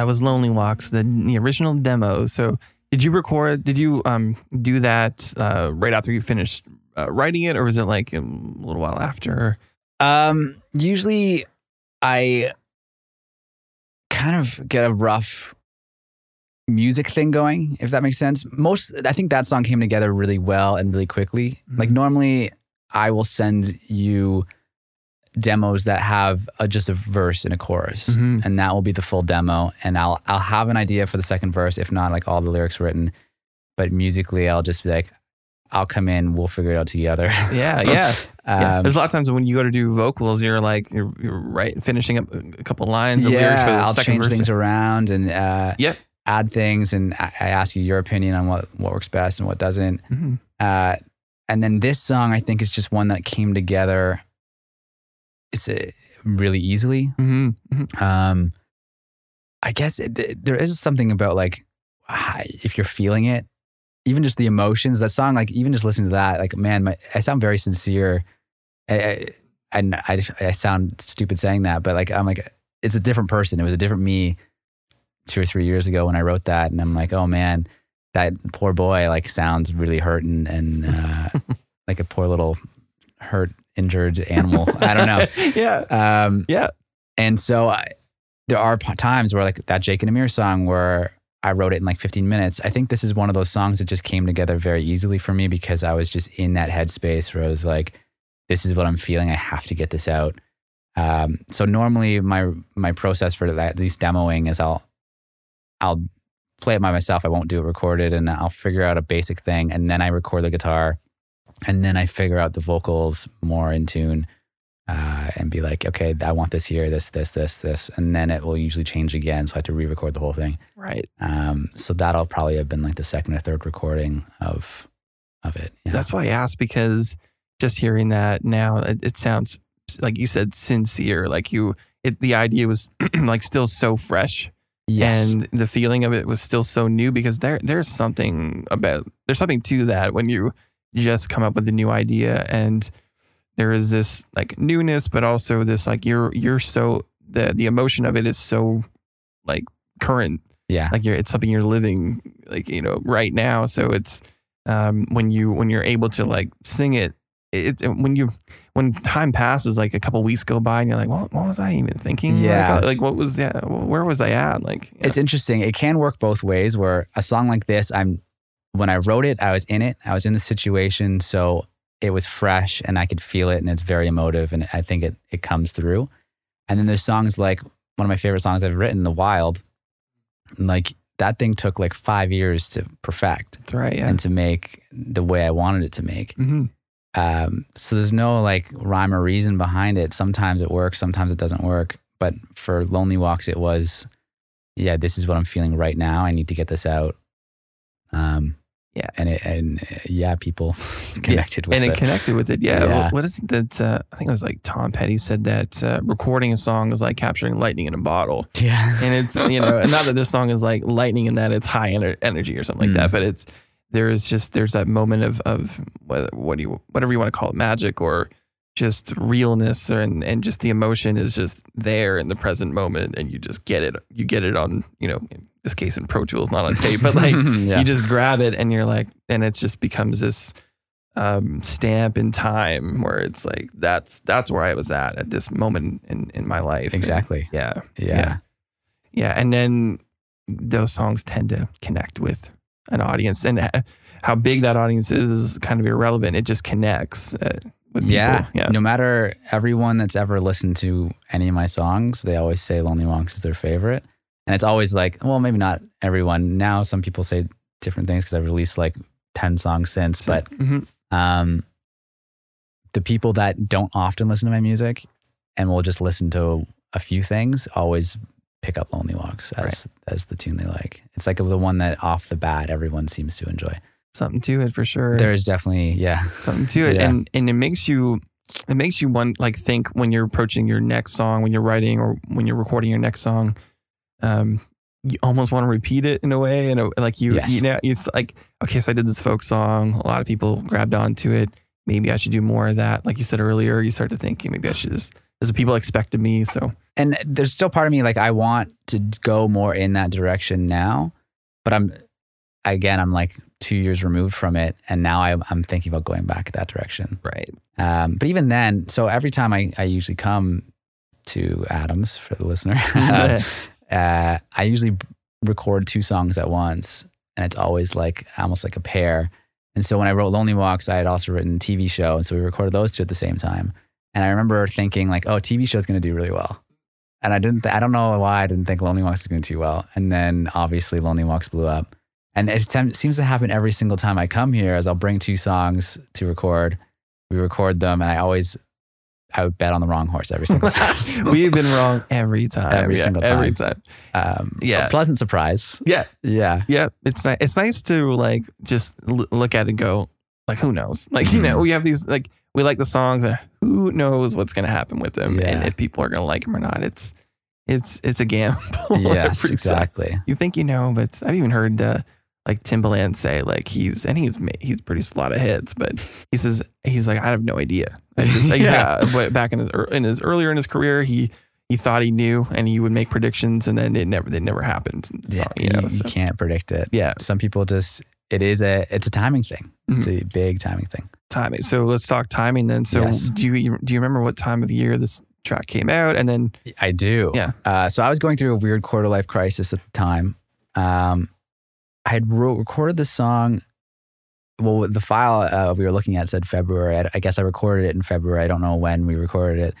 That was Lonely Walks, the, the original demo. So did you record? Did you um do that uh, right after you finished uh, writing it, or was it like a little while after? Um, usually I kind of get a rough music thing going, if that makes sense. Most, I think that song came together really well and really quickly. Like Mhm. normally, I will send you demos that have a, just a verse and a chorus, Mhm. and that will be the full demo. And I'll I'll have an idea for the second verse, if not like all the lyrics written. But musically, I'll just be like, I'll come in, we'll figure it out together. (laughs) Yeah, (laughs) yeah. yeah. Um, There's a lot of times when you go to do vocals, you're like you're, you're right finishing up a couple lines of lyrics for the I'll second change verse. things around and uh, Yep. add things, and I, I ask you your opinion on what what works best and what doesn't. Mhm. Uh, and then this song, I think, is just one that came together. It's a, really easily. Mhm. Mhm. Um, I guess it, there is something about like if you're feeling it, even just the emotions. That song, like even just listening to that, like man, my, I sound very sincere. I, I, and I, I sound stupid saying that, but like I'm like it's a different person. It was a different me two or three years ago when I wrote that, and I'm like, oh man, that poor boy like sounds really hurt and and uh, (laughs) like a poor little hurt injured animal. I don't know. (laughs) yeah, Um, yeah. and so I, there are times where, like that Jake and Amir song, where I wrote it in like 15 minutes. I think this is one of those songs that just came together very easily for me because I was just in that headspace where I was like, "This is what I'm feeling. I have to get this out." Um, so normally my my process for that, at least demoing, is I'll I'll play it by myself. I won't do it recorded, and I'll figure out a basic thing, and then I record the guitar, and then I figure out the vocals more in tune uh, and be like, okay, I want this here, this, this, this, this, and then it will usually change again. So I have to re-record the whole thing. Right. Um, so that'll probably have been like the second or third recording of of it. Yeah. That's why I asked because just hearing that now, it, it sounds like you said sincere. Like you, it, the idea was (clears throat) like still so fresh, yes. and the feeling of it was still so new. Because there, there's something about there's something to that when you just come up with a new idea and there is this like newness, but also this like you're you're so the the emotion of it is so like current yeah. like you're it's something you're living like you know right now so it's um when you when you're able to like sing it it, it when you when time passes like a couple weeks go by and you're like what, what was i even thinking Yeah. uh, like, what was that where was i at like. It's interesting. It can work both ways where a song like this, I'm when I wrote it, I was in it. I was in the situation. So it was fresh and I could feel it and it's very emotive and I think it it comes through. And then there's songs like one of my favorite songs I've written, The Wild. Like that thing took like five years to perfect that's right yeah and to make the way I wanted it to make. hmm Um, so there's no like rhyme or reason behind it. Sometimes it works, sometimes it doesn't work. But for Lonely Walks, it was, yeah, this is what I'm feeling right now. I need to get this out. Um, Yeah. and it and uh, yeah, people (laughs) connected with and it, And it. connected with it. Yeah. Yeah. What- what is it that? Uh, I think it was like Tom Petty said that uh, recording a song is like capturing lightning in a bottle. (laughs) yeah, And it's, you know, and not that this song is like lightning in that it's high ener- energy or something like Mm. that, but it's, there is just, there's that moment of, of what, what do you, whatever you want to call it, magic or just realness or, and, and just the emotion is just there in the present moment. And you just get it, you get it on, you know, this case in Pro Tools, not on tape, but like, (laughs) yeah. you just grab it and you're like and it just becomes this um, stamp in time where it's like that's that's where I was at at this moment in in my life. And exactly. yeah, Yeah. yeah, yeah. And then those songs tend to connect with an audience, and how big that audience is is kind of irrelevant. It just connects uh, with Yeah. people. Yeah, No matter everyone that's ever listened to any of my songs, they always say Lonely Walks is their favorite. And it's always like, well, maybe not everyone. Now some people say different things because I've released like 10 songs since, but Mhm. um, the people that don't often listen to my music and will just listen to a few things always pick up Lonely Walks as as the tune they like. It's like the one that off the bat everyone seems to enjoy. something to it for sure. There is definitely, yeah, something to it Yeah. and and it makes you it makes you one like think when you're approaching your next song when you're writing or when you're recording your next song um you almost want to repeat it in a way and uh, like you Yes. you know it's like okay so i did this folk song a lot of people grabbed onto it maybe i should do more of that like you said earlier you start to thinking maybe i should just is people expected me so and there's still part of me like I want to go more in that direction now, but I'm again I'm like two years removed from it, and now I'm, I'm thinking about going back that direction. right Um, but even then, so every time I, I usually come to Adams for the listener, uh, (laughs) (laughs) Uh, I usually record two songs at once, and it's always like almost like a pair. And so when I wrote Lonely Walks, I had also written TV show, and so we recorded those two at the same time. And I remember thinking like, oh, TV show is going to do really well. And I didn't, I don't know why I didn't think Lonely Walks was going to do well. And then obviously Lonely Walks blew up. And it seems to happen every single time I come here as I'll bring two songs to record. We record them and I always, I would bet on the wrong horse every single (laughs) time. we've been wrong every time Every Yeah, single every time um, Yeah. A pleasant surprise. yeah Yeah. Yeah, it's nice. It's nice to like just l- look at it and go, like, who knows? Like, you know, Mhm. we have these like we like the songs, and who knows what's gonna happen with them, and if people are gonna like them or not. It's it's it's a gamble. (laughs) yes, every time. exactly. You think you know, but I've even heard uh, like Timbaland say like he's and he's he's produced a lot of hits, but he says he's like I have no idea. I just, (laughs) Yeah. like, but back in his in his earlier in his career, he he thought he knew and he would make predictions, and then it never they never happened. Yeah, So, you know, so, you can't predict it. yeah. Some people just, it is a, it's a timing thing. It's Mm-hmm. a big timing thing. timing. So let's talk timing then. So Yes. do you do you remember what time of the year this track came out? And then I do. Yeah. Uh, so I was going through a weird quarter life crisis at the time. Um, I had wrote, recorded the song. Well, the file uh, we were looking at said February. I, I guess I recorded it in February. I don't know when we recorded it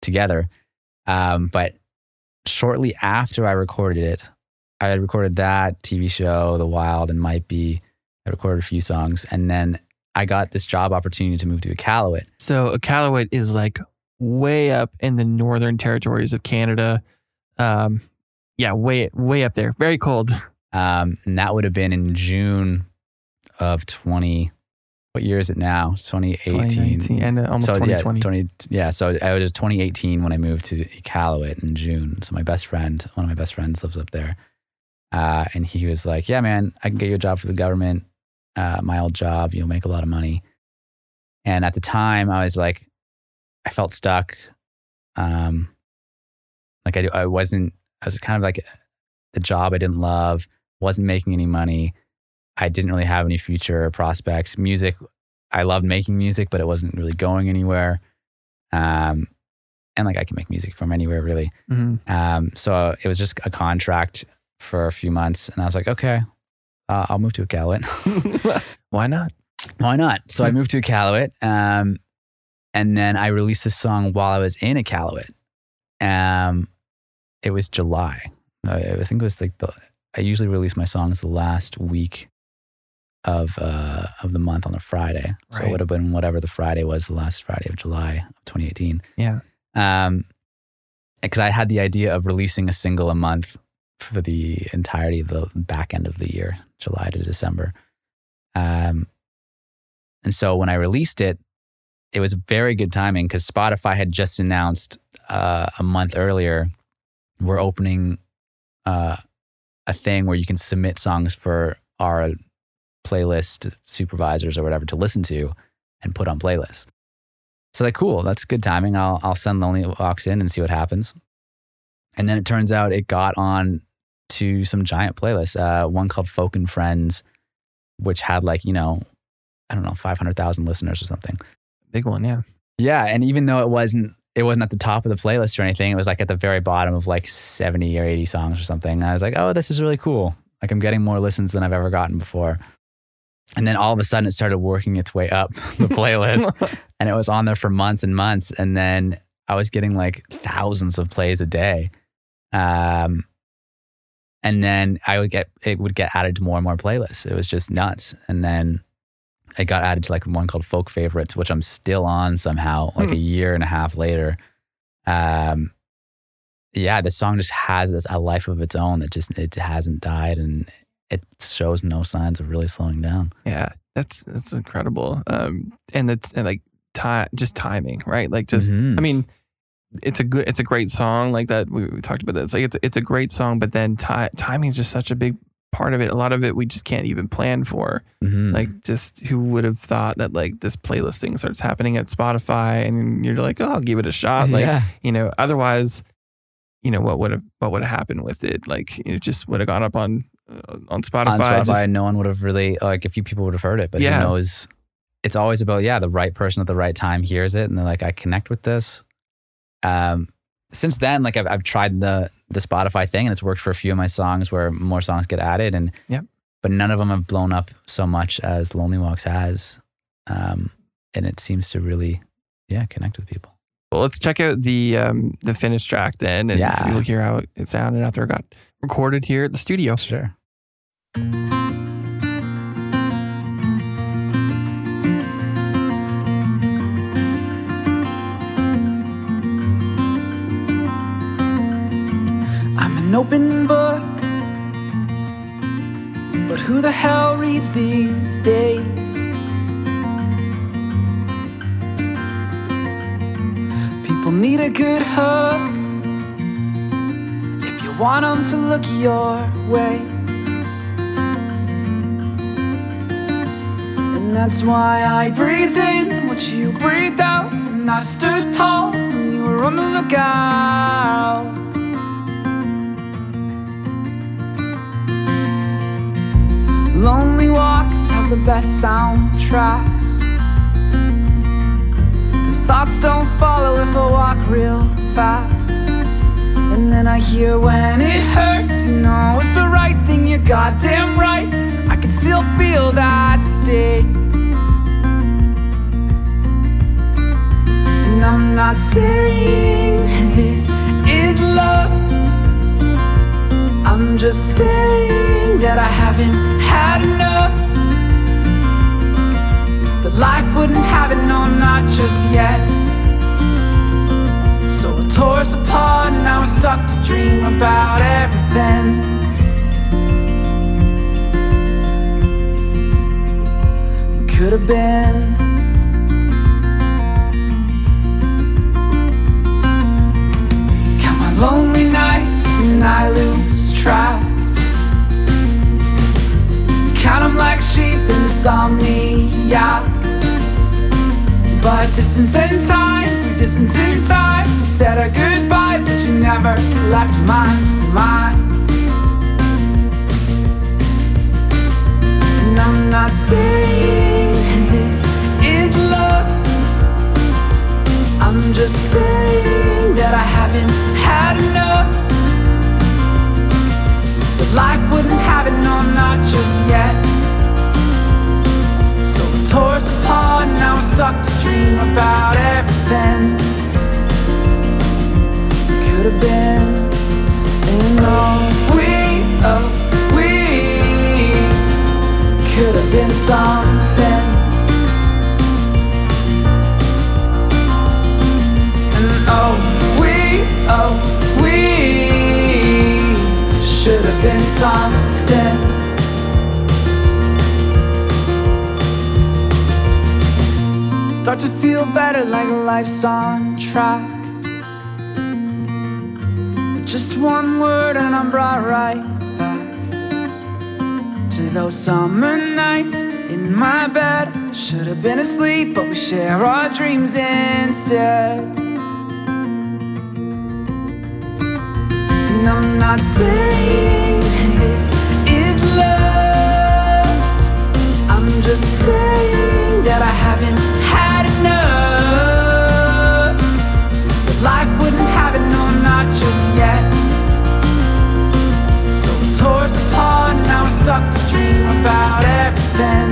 together. Um, but shortly after I recorded it, I had recorded that TV show, The Wild, and Might Be. I recorded a few songs, and then I got this job opportunity to move to Iqaluit. so Iqaluit is like way up in the northern territories of Canada. Um, yeah, way way up there. Very cold. (laughs) Um, and that would have been in June of 20. What year is it now? 2018. 2019 and uh, almost so 2020. yeah, 20, yeah. So I was 2018 when I moved to Iqaluit in June. So my best friend, one of my best friends, lives up there, uh, and he was like, "Yeah, man, I can get you a job for the government. Uh, my old job, you'll make a lot of money." And at the time, I was like, I felt stuck. Um, like I, I wasn't. I was kind of like the job I didn't love, wasn't making any money. I didn't really have any future prospects. Music, I loved making music, but it wasn't really going anywhere. Um, and like I can make music from anywhere really. Mhm. Um, so it was just a contract for a few months, and I was like, okay, uh, I'll move to Iqaluit. (laughs) Why not? Why not? So I moved to Iqaluit, um, and then I released this song while I was in Iqaluit. Um, it was July. I, I think it was like the. I usually release my songs the last week of uh, of the month on a Friday. So it would have been whatever the Friday was, the last Friday of July of 2018. Yeah. Um, because I had the idea of releasing a single a month for the entirety of the back end of the year, July to December. Um, and so when I released it, it was very good timing because Spotify had just announced uh, a month earlier we're opening uh, a thing where you can submit songs for our playlist supervisors or whatever to listen to and put on playlists. So like, cool, that's good timing. I'll I'll send Lonely Walks in and see what happens. And then it turns out it got on to some giant playlists. Uh, one called Folk and Friends, which had like you know, I don't know, five hundred thousand listeners or something. Big one, yeah. Yeah, and even though it wasn't it wasn't at the top of the playlist or anything, it was like at the very bottom of like seventy or eighty songs or something. I was like, oh, this is really cool. Like I'm getting more listens than I've ever gotten before. And then all of a sudden it started working its way up (laughs) the playlist (laughs) and it was on there for months and months. And then I was getting like thousands of plays a day. Um, and then I would get, it would get added to more and more playlists. It was just nuts. And then it got added to like one called Folk Favorites, which I'm still on somehow, like Hmm. a year and a half later. Um, yeah, the song just has this, a life of its own that just, it hasn't died and it shows no signs of really slowing down. Yeah, that's that's incredible. Um, and that's and like time, just timing, right? Like just, Mhm. I mean, it's a good, it's a great song. Like that, we, we talked about that. It's like it's it's a great song, but then ti timing is just such a big part of it. A lot of it we just can't even plan for. Mhm. Like, just who would have thought that like this playlist thing starts happening at Spotify, and you're like, oh, I'll give it a shot. Like, yeah. you know, otherwise, you know, what would have what would have happened with it? Like, it just would have gone up on uh, on Spotify. on Spotify, just- no one would have really like a few people would have heard it, but Yeah. who knows? It's always about yeah, the right person at the right time hears it, and they're like, I connect with this. Um, since then, like I've I've tried the the Spotify thing, and it's worked for a few of my songs where more songs get added, and Yep. but none of them have blown up so much as Lonely Walks has, um, and it seems to really yeah connect with people. Well, let's check out the um, the finished track then, and Yeah. so you'll hear how it sounded after it got recorded here at the studio. Sure. An open book. But who the hell reads these days? People need a good hug. If you want them to look your way. And that's why I breathed in what you breathed out. And I stood tall when you were on the lookout. Lonely walks have the best soundtracks. The thoughts don't follow if I walk real fast. And then I hear when it hurts, you know it's the right thing, you're goddamn right. I can still feel that sting. And I'm not saying this is love. I'm just saying that I haven't had enough. But life wouldn't have it, no, not just yet. So it tore us apart, and now we're stuck to dream about everything. We could have been. Lonely nights and I lose track. Count 'em like sheep insomniac. But distance and time, we distance in time. We said our goodbyes, but you never left my mind. And I'm not saying this is love. I'm just saying that I haven't had enough. But life wouldn't have it, no, not just yet. So it tore us apart, and now we're stuck to dream about everything. Could have been, and oh, we, oh, we could have been something. Start to feel better like life's on track. But Just one word and I'm brought right back to those summer nights in my bed. Should have been asleep, but we share our dreams instead. And I'm not saying this is love. I'm just saying that I haven't just yet. So we tore us apart, and now we're stuck to dream about everything.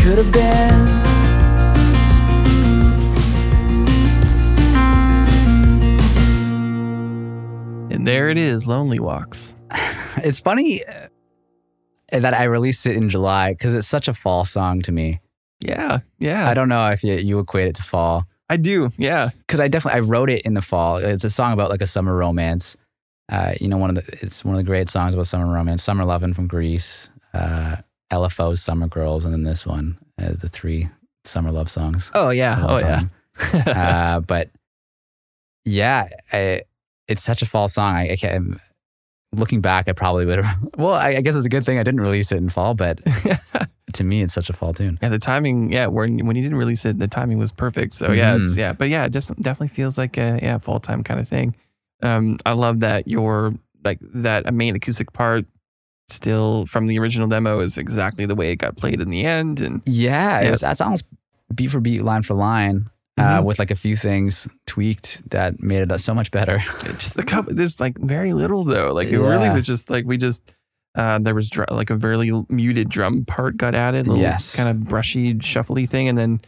Could have been. And there it is, Lonely Walks. (laughs) It's funny uh, that I released it in July because it's such a fall song to me. Yeah, yeah. I don't know if you, you equate it to fall I do. Yeah. because I definitely I wrote it in the fall. It's a song about like a summer romance. Uh, you know, one of the it's one of the great songs about summer romance. Summer Lovin' from Grease, uh, LFO's Summer Girls, and then this one, uh, the three summer love songs. Oh yeah. Oh yeah. uh, (laughs) but yeah, I, it's such a fall song. I, I can't. Looking back, I probably would have. (laughs) Well, I, I guess it's a good thing I didn't release it in fall, but (laughs) to me, it's such a fall tune. yeah, the timing. Yeah, when when you didn't release it, the timing was perfect. So yeah, it's Mhm. yeah, but yeah, it just definitely feels like a yeah fall time kind of thing. Um, I love that your like that main acoustic part still from the original demo is exactly the way it got played in the end, and Yeah, Yeah. it was, that's almost beat for beat, line for line, uh, Mhm. with like a few things tweaked that made it so much better. just the couple. There's like very little though. Like it really was just like we just. Uh, there was dr- like a very muted drum part got added, little Yes. kind of brushy, shuffly thing, and then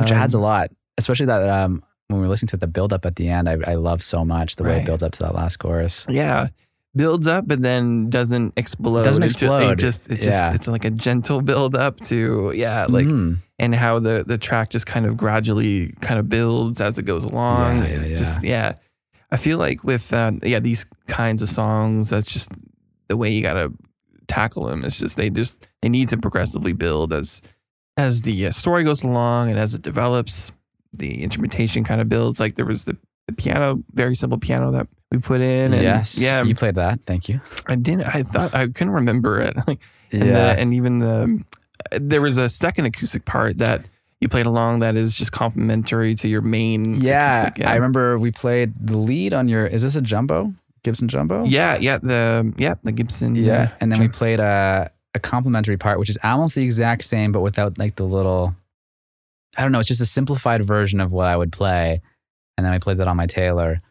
which adds a um, lot, especially that um, when we're listening to the build up at the end. I, I love so much the way it builds up to that last chorus. Yeah. Builds up but then doesn't explode. Doesn't It explode. It just it just Yeah. it's like a gentle build up to yeah, like Mm. and how the the track just kind of gradually kind of builds as it goes along. Yeah, yeah, It Just yeah. I feel like with um, yeah, these kinds of songs, that's just the way you gotta tackle them. It's just they just they need to progressively build as as the uh, story goes along and as it develops. The instrumentation kind of builds. Like there was the, the piano, very simple piano that we put in. And yes, yeah, you played that. Thank you. I didn't. I thought I couldn't remember it. (laughs) And, yeah, the, and even the there was a second acoustic part that you played along that is just complementary to your main. yeah, I remember we played the lead on your. Is this a jumbo? Gibson jumbo? Yeah, yeah, the yeah the Gibson. Yeah, uh, and then we played a a complementary part, which is almost the exact same, but without like the little. I don't know. It's just a simplified version of what I would play, and then I played that on my Taylor.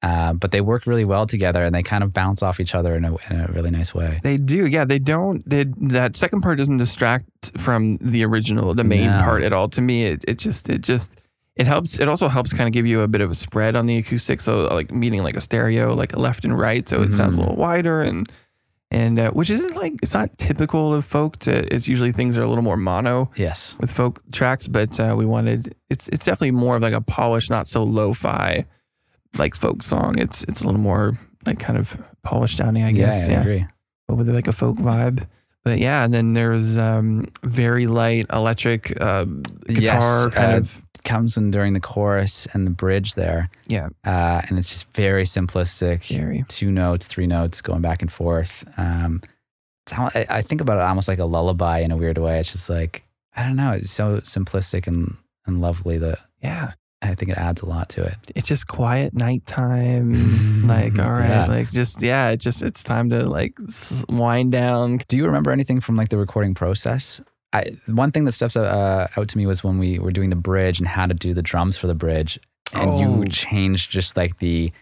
Uh, but they work really well together, and they kind of bounce off each other in a in a really nice way. They do, yeah. They don't. They, that second part doesn't distract from the original, the main No. part at all. To me, it, it just, it just, it helps. It also helps kind of give you a bit of a spread on the acoustic. So, like meaning like a stereo, like a left and right, so it sounds a Mhm. little wider and and uh, which isn't like it's not typical of folk. To it's usually things are a little more mono Yes. with folk tracks, but uh, we wanted it's it's definitely more of like a polished, not so lo-fi like folk song. It's it's a little more like kind of polished downy, I guess. yeah, I agree. but with like a folk vibe. But yeah, and then there's um, very light electric uh, guitar Yes, kind uh, of. Comes in during the chorus and the bridge there, Yeah, uh, and it's just very simplistic. very. two notes, three notes going back and forth. Um, it's I, I think about it almost like a lullaby in a weird way. It's just like I don't know. It's so simplistic and and lovely that Yeah, I think it adds a lot to it. it's just quiet nighttime. (laughs) like, all right, Yeah. like just yeah, it just it's time to like wind down. Do you remember anything from like the recording process? I, one thing that steps uh, out to me was when we were doing the bridge and how to do the drums for the bridge, and Oh. you changed just like the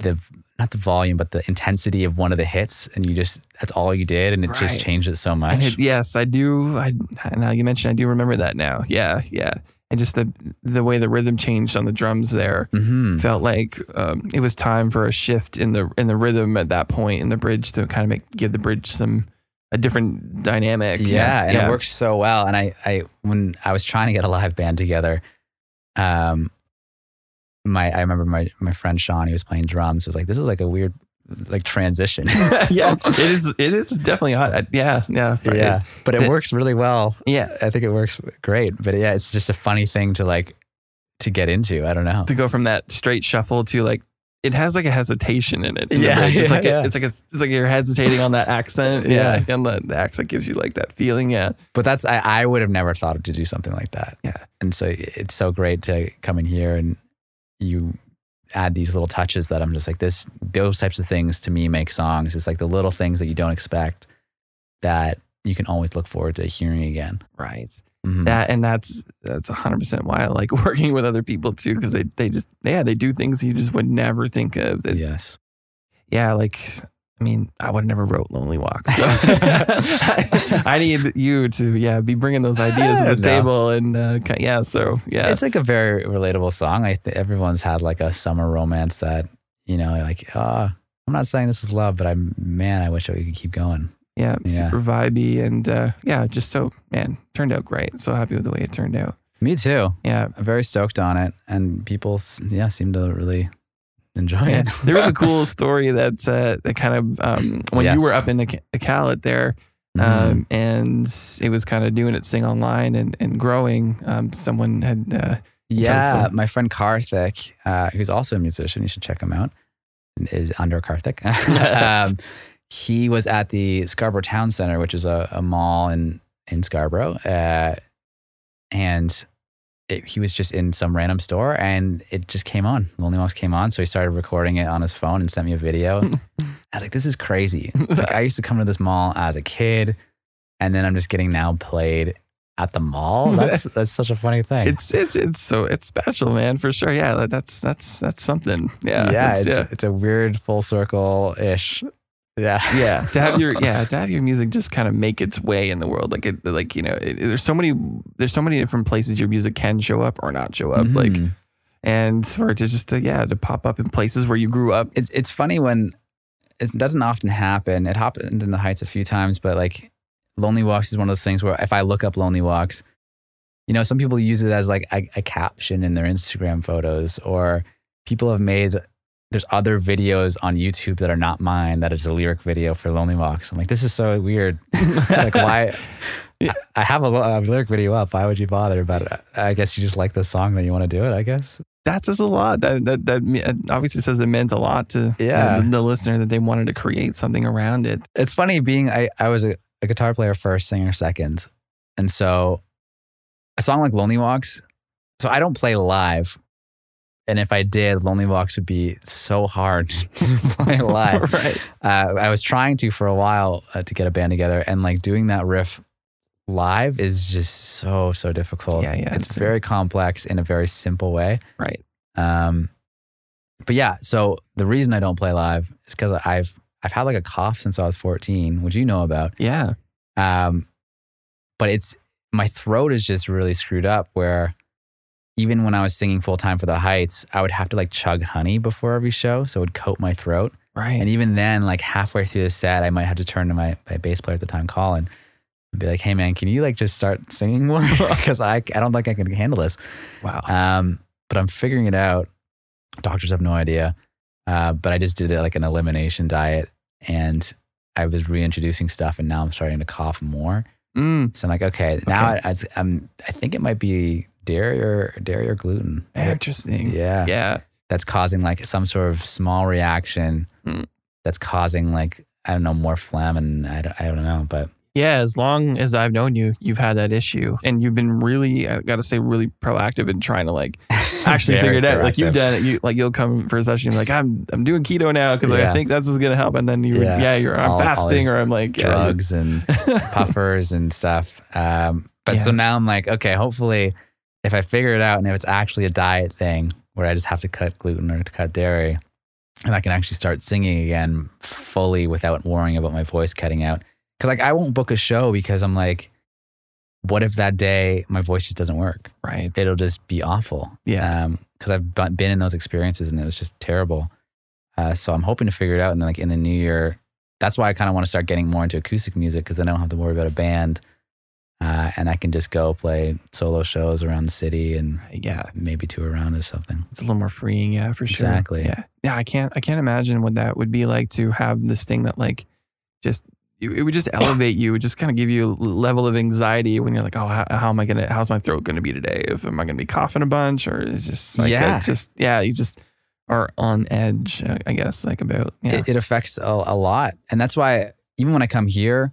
the not the volume but the intensity of one of the hits, and you just that's all you did, and it just changed it so much. It, yes, I do. I now you mentioned I do remember that now. Yeah, yeah. And just the the way the rhythm changed on the drums there hmm felt like um, it was time for a shift in the in the rhythm at that point in the bridge to kind of make give the bridge some a different dynamic. Yeah, and yeah. it works so well. And I, I, when I was trying to get a live band together, um, my, I remember my my friend Sean, he was playing drums. Was like, this is like a weird like transition. (laughs) yeah, (laughs) it is. It is definitely hot. I- Yeah, yeah, yeah, but it it- works really well. yeah. I think it works great. But yeah, it's just a funny thing to like to get into. I don't know. To go from that straight shuffle to like, it has like a hesitation in it. in the Yeah, it's yeah, like a- yeah. it's like a, it's like you're hesitating on that accent. Yeah. Yeah, and the, the accent gives you like that feeling. Yeah, But that's I, I would have never thought to do something like that. Yeah. And so it's so great to come in here and you add these little touches that I'm just like this those types of things to me make songs. It's like the little things that you don't expect that you can always look forward to hearing again. right. Mhm. That and that's that's hundred percent why I like (laughs) working with other people too because they they just yeah they do things you just would never think of. That, yes. yeah, like I mean, I would never wrote Lonely Walks. So (laughs) I, I (laughs) need you to yeah be bringing those ideas to the table and uh, yeah. So yeah, It's like a very relatable song. I think everyone's had like a summer romance that, you know, like, uh, I'm not saying this is love, but I'm man, I wish I we could keep going. Yeah, yeah. super vibey and uh, yeah, just so man turned out great. So happy with the way it turned out. Me too. Yeah, I'm very stoked on it, and people, yeah, seem to really enjoy yeah. it. (laughs) there was a cool (laughs) story that uh, that kind of um, when Yes. you were up in the Ca- Iqaluit there. Mhm. Um, and it was kind of doing its thing online and, and growing. Um, someone had uh, yeah, my friend Karthik, uh, who's also a musician, you should check him out. Is under Karthik. (laughs) um, he was at the Scarborough Town Center, which is a, a mall in in Scarborough, uh, and it, he was just in some random store, and it just came on. Lonely Walks came on, so he started recording it on his phone and sent me a video. (laughs) I was like, "This is crazy." (laughs) Like I used to come to this mall as a kid, and then I'm just getting now played at the mall. (laughs) That's that's such a funny thing. it's it's it's so it's special, man, for sure. Yeah, that's that's that's something. Yeah, yeah, it's, yeah. it's a weird full circle ish. Yeah. yeah (laughs) to have your yeah to have your music just kind of make its way in the world like it like you know it, there's so many there's so many different places your music can show up or not show up like Mhm. and for it to just to, yeah to pop up in places where you grew up it's it's funny when it doesn't often happen. It happened in the Heights a few times, but like Lonely Walks is one of those things where if I look up Lonely Walks, you know, some people use it as like a, a caption in their Instagram photos, or people have made. There's other videos on YouTube that are not mine that is a lyric video for Lonely Walks. I'm like, this is so weird. (laughs) like, why? (laughs) Yeah. I I have a, a lyric video up. Why would you bother? But I guess you just like the song that you want to do it. I guess. that says a lot that that, that obviously says it meant a lot to Yeah. the, the listener that they wanted to create something around it it's funny being I, I was a, a guitar player first, singer second. And so a song like Lonely Walks, so I don't play live. And if I did, Lonely Walks would be so hard (laughs) to play live. (laughs) right Uh, I was trying to for a while uh, to get a band together, and like doing that riff live is just so so difficult. Yeah, yeah, It's it's- very complex in a very simple way. right Um, but yeah, so the reason I don't play live is because I've I've had like a cough since I was 14, which you know about. yeah Um, but it's my throat is just really screwed up. Where even when I was singing full time for the Heights, I would have to like chug honey before every show, so it would coat my throat. right And even then, like halfway through the set, I might have to turn to my, my bass player at the time, Colin, and be like, "Hey man, can you like just start singing more? (laughs) Because I I don't think I can handle this." wow Um, but I'm figuring it out. Doctors have no idea. Uh, but I just did it like an elimination diet, and I was reintroducing stuff, and now I'm starting to cough more. mm, So I'm like, okay, now Okay. I, I, am I think it might be dairy or dairy or gluten. interesting Yeah, yeah that's causing like some sort of small reaction. Hmm. That's causing like I don't know more phlegm, and I don't, I don't know, but Yeah, as long as I've known you, you've had that issue, and you've been really, I gotta say, really proactive in trying to like (laughs) actually figure it out. Like you've done it. You like you'll come for a session, you're like I'm I'm doing keto now because Yeah. I think that's what's gonna help, and then you Yeah. yeah, you're I'm All- all fasting, these or I'm like yeah, drugs and (laughs) puffers and stuff. Um, but so now I'm like, okay, hopefully, if I figure it out and if it's actually a diet thing where I just have to cut gluten or to cut dairy, and I can actually start singing again fully without worrying about my voice cutting out. Because like I won't book a show because I'm like, what if that day my voice just doesn't work? right. It'll just be awful. Yeah. Because I've been in those experiences and it was just terrible. Uh, so I'm hoping to figure it out. And then like in the new year, that's why I kind of want to start getting more into acoustic music because then I don't have to worry about a band. Uh, and I can just go play solo shows around the city and Yeah. maybe tour around or something. It's a little more freeing, yeah, for sure. Exactly. Yeah. Yeah, I can't I can't imagine what that would be like to have this thing that like just it would just elevate you, it would just kind of give you a level of anxiety when you're like, oh, how, how am I gonna, how's my throat gonna be today? If am I gonna be coughing a bunch, or it's just like, Yeah. just yeah, you just are on edge, uh, I guess, like about yeah, It, it affects a, a lot, and that's why even when I come here,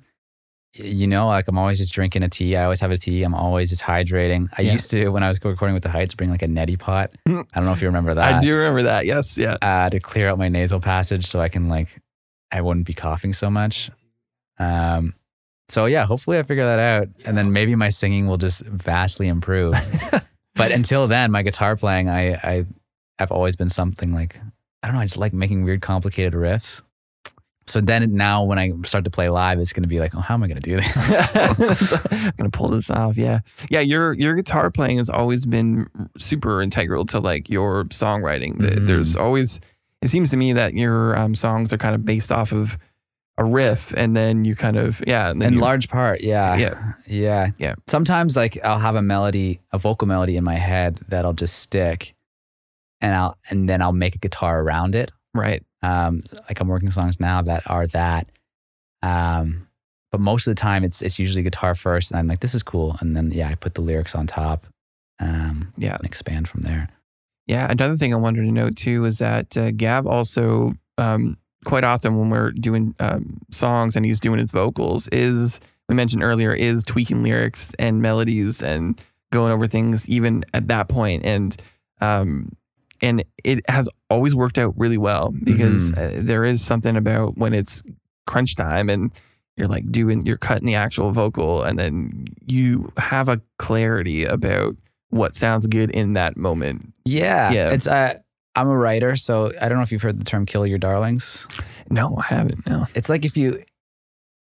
you know, like I'm always just drinking a tea. I always have a tea. I'm always just hydrating. I Yeah. used to when I was recording with the Heights, bring like a neti pot. (laughs) I don't know if you remember that. I do remember that. Yes, yeah. uh, to clear out my nasal passage so I can like I wouldn't be coughing so much. Um, so yeah, hopefully I figure that out, and then maybe my singing will just vastly improve. (laughs) but until then, my guitar playing, I I have always been something like I don't know. I just like making weird, complicated riffs. So then now when I start to play live, it's going to be like, oh, how am I going to do this? I'm (laughs) gonna pull this off. Yeah, yeah. Your your guitar playing has always been super integral to like your songwriting. Mhm. There's always. It seems to me that your um, songs are kind of based off of a riff, and then you kind of yeah, In you- large part, yeah. Yeah. (laughs) Yeah. Yeah. Sometimes like I'll have a melody, a vocal melody in my head that'll just stick and I'll and then I'll make a guitar around it. right. Um like I'm working songs now that are that. Um but most of the time it's it's usually guitar first and I'm like, this is cool. And then yeah, I put the lyrics on top. Um Yeah. and expand from there. Yeah. Another thing I wanted to note too is that uh, Gav also um, quite often when we're doing um, songs and he's doing his vocals is we mentioned earlier is tweaking lyrics and melodies and going over things even at that point and um and it has always worked out really well because uh, there is something about when it's crunch time and you're like doing you're cutting the actual vocal and then you have a clarity about what sounds good in that moment Yeah. Yeah. It's uh I'm a writer, so I don't know if you've heard the term kill your darlings. no i haven't no it's like if you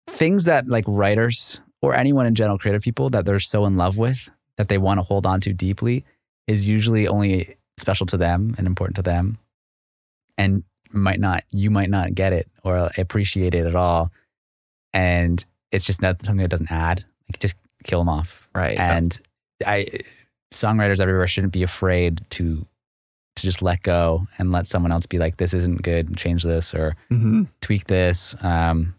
things that like writers or anyone in general creative people that they're so in love with that they want to hold on to deeply is usually only special to them and important to them and might not you might not get it or appreciate it at all and it's just not something that doesn't add like just kill them off right and i songwriters everywhere shouldn't be afraid to to just let go and let someone else be like this isn't good change this or Mhm. tweak this. Um,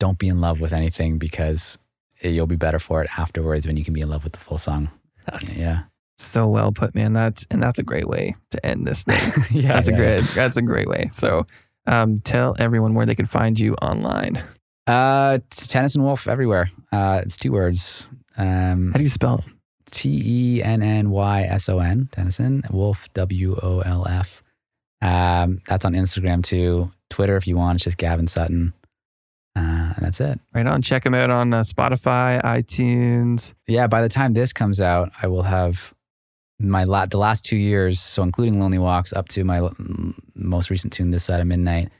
don't be in love with anything because you'll be better for it afterwards when you can be in love with the full song. That's Yeah. So well put, man. That's and that's a great way to end this (laughs) thing. yeah. That's a great. That's a great way. So, um, tell everyone where they can find you online. Uh, it's Tennyson Wolf everywhere. Uh, it's two words. Um, How do you spell it? T E N N Y S O N, Tennyson, Wolf, W O L F. Um, that's on Instagram too. Twitter, if you want, it's just Gavin Sutton. Uh, and that's it. Right on. Check him out on uh, Spotify, iTunes. yeah, by the time this comes out, I will have my la- the last two years, so including Lonely Walks, up to my l- most recent tune, This Side of Midnight.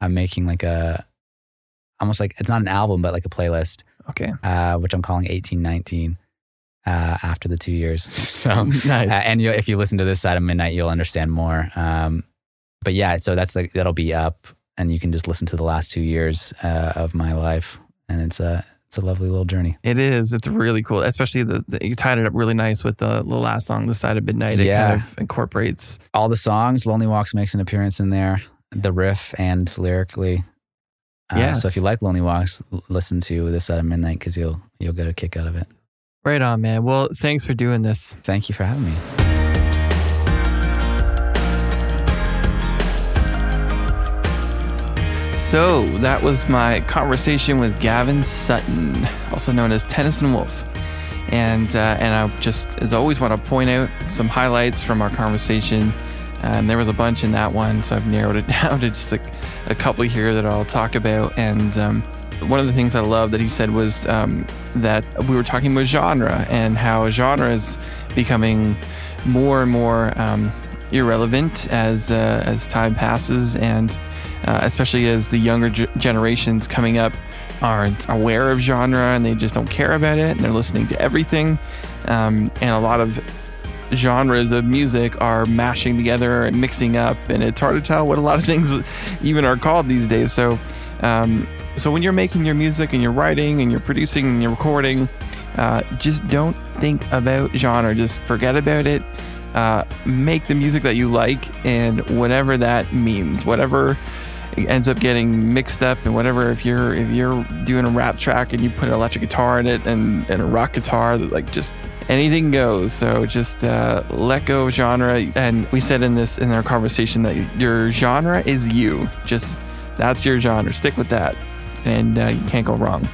I'm making like a almost like it's not an album, but like a playlist, Okay. uh, which I'm calling 1819. Uh, after the two years, (laughs) so nice. uh, and you, if you listen to this side of midnight, you'll understand more. Um, but yeah, so that's like that'll be up, and you can just listen to the last two years uh, of my life, and it's a it's a lovely little journey. It is. It's really cool, especially the, the you tied it up really nice with the, the last song, "The Side of Midnight." It Yeah. kind of incorporates. all the songs. Lonely Walks makes an appearance in there, the riff and lyrically. Uh, Yes. So if you like Lonely Walks, listen to this of midnight because you'll you'll get a kick out of it. Right on, man. Well, thanks for doing this. Thank you for having me. So that was my conversation with Gavin Sutton, also known as Tennyson Wolf. And uh, and I just, as always, want to point out some highlights from our conversation. And there was a bunch in that one, so I've narrowed it (laughs) down to just a, a couple here that I'll talk about. And um, one of the things I love that he said was um, that we were talking about genre and how genre is becoming more and more um, irrelevant as uh, as time passes, and uh, especially as the younger g- generations coming up aren't aware of genre and they just don't care about it, and they're listening to everything, um, and a lot of genres of music are mashing together and mixing up, and it's hard to tell what a lot of things even are called these days. So, um, so when you're making your music and you're writing and you're producing and you're recording, Uh, just don't think about genre. Just forget about it. Uh, make the music that you like, and whatever that means, whatever ends up getting mixed up and whatever if you're if you're doing a rap track and you put an electric guitar in it and, and a rock guitar that like just anything goes. So just uh, let go of genre. And we said in this in our conversation that your genre is you. Just that's your genre. Stick with that. And uh, you can't go wrong.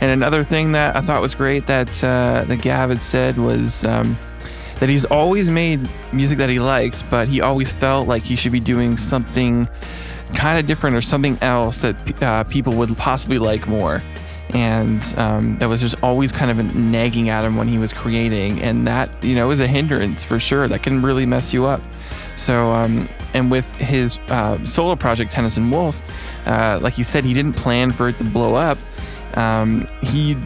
And another thing that i thought was great that uh, that gav had said was um, that he's always made music that he likes but he always felt like he should be doing something kind of different or something else that uh, people would possibly like more. And um, that was just always kind of nagging at him when he was creating. And that, you know, is a hindrance for sure. That can really mess you up. So, um, and with his uh, solo project, Tennyson Wolf, uh, like he said, he didn't plan for it to blow up. Um, he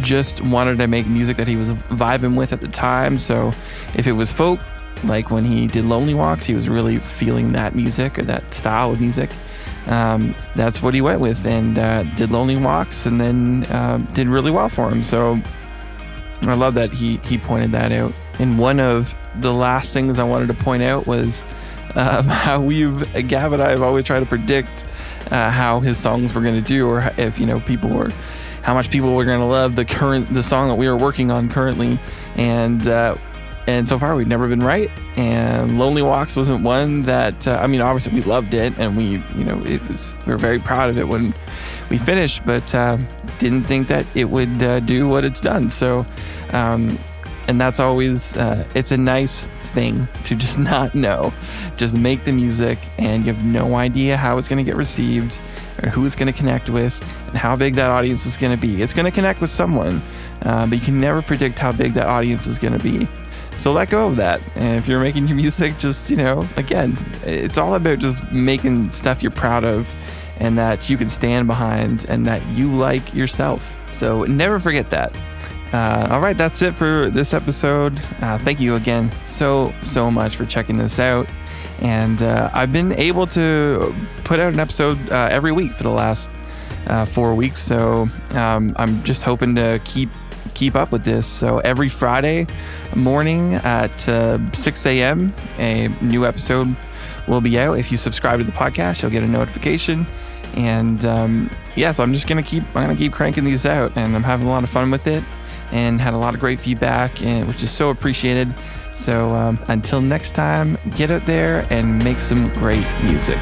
just wanted to make music that he was vibing with at the time. So if it was folk, like when he did Lonely Walks, he was really feeling that music or that style of music. Um, that's what he went with and uh, did Lonely Walks and then uh, did really well for him. So I love that he, he pointed that out. And one of the last things I wanted to point out was um, (laughs) how we've, Gav and I have always tried to predict uh, how his songs were going to do or if, you know, people were how much people were going to love the current the song that we are working on currently and uh, and so far, we've never been right. And Lonely Walks wasn't one that, uh, I mean, obviously we loved it and we, you know, it was, we were very proud of it when we finished, but uh, didn't think that it would uh, do what it's done. So, um, and that's always, uh, it's a nice thing to just (laughs) not know. Just make the music and you have no idea how it's going to get received or who it's going to connect with and how big that audience is going to be. It's going to connect with someone, uh, but you can never predict how big that audience is going to be. So let go of that. And if you're making your (laughs) music, just, you know, again, it's all about just making stuff you're proud of and that you can stand behind and that you like yourself. So never forget that. Uh, all right, that's it for this episode. Uh, thank you again so, so much for checking this out. And uh, I've been able to put out an episode uh, every week for the last uh, four weeks. So um, I'm just hoping to keep keep up with this. So every Friday morning at uh, 6 a.m., a new episode will be out. If you subscribe to the podcast, you'll get a notification. And um, yeah, so I'm just gonna keep I'm gonna keep cranking these out, and I'm having a lot of fun with it, and had a lot of great feedback, and which is so appreciated. So um, until next time, get out there and make some great music.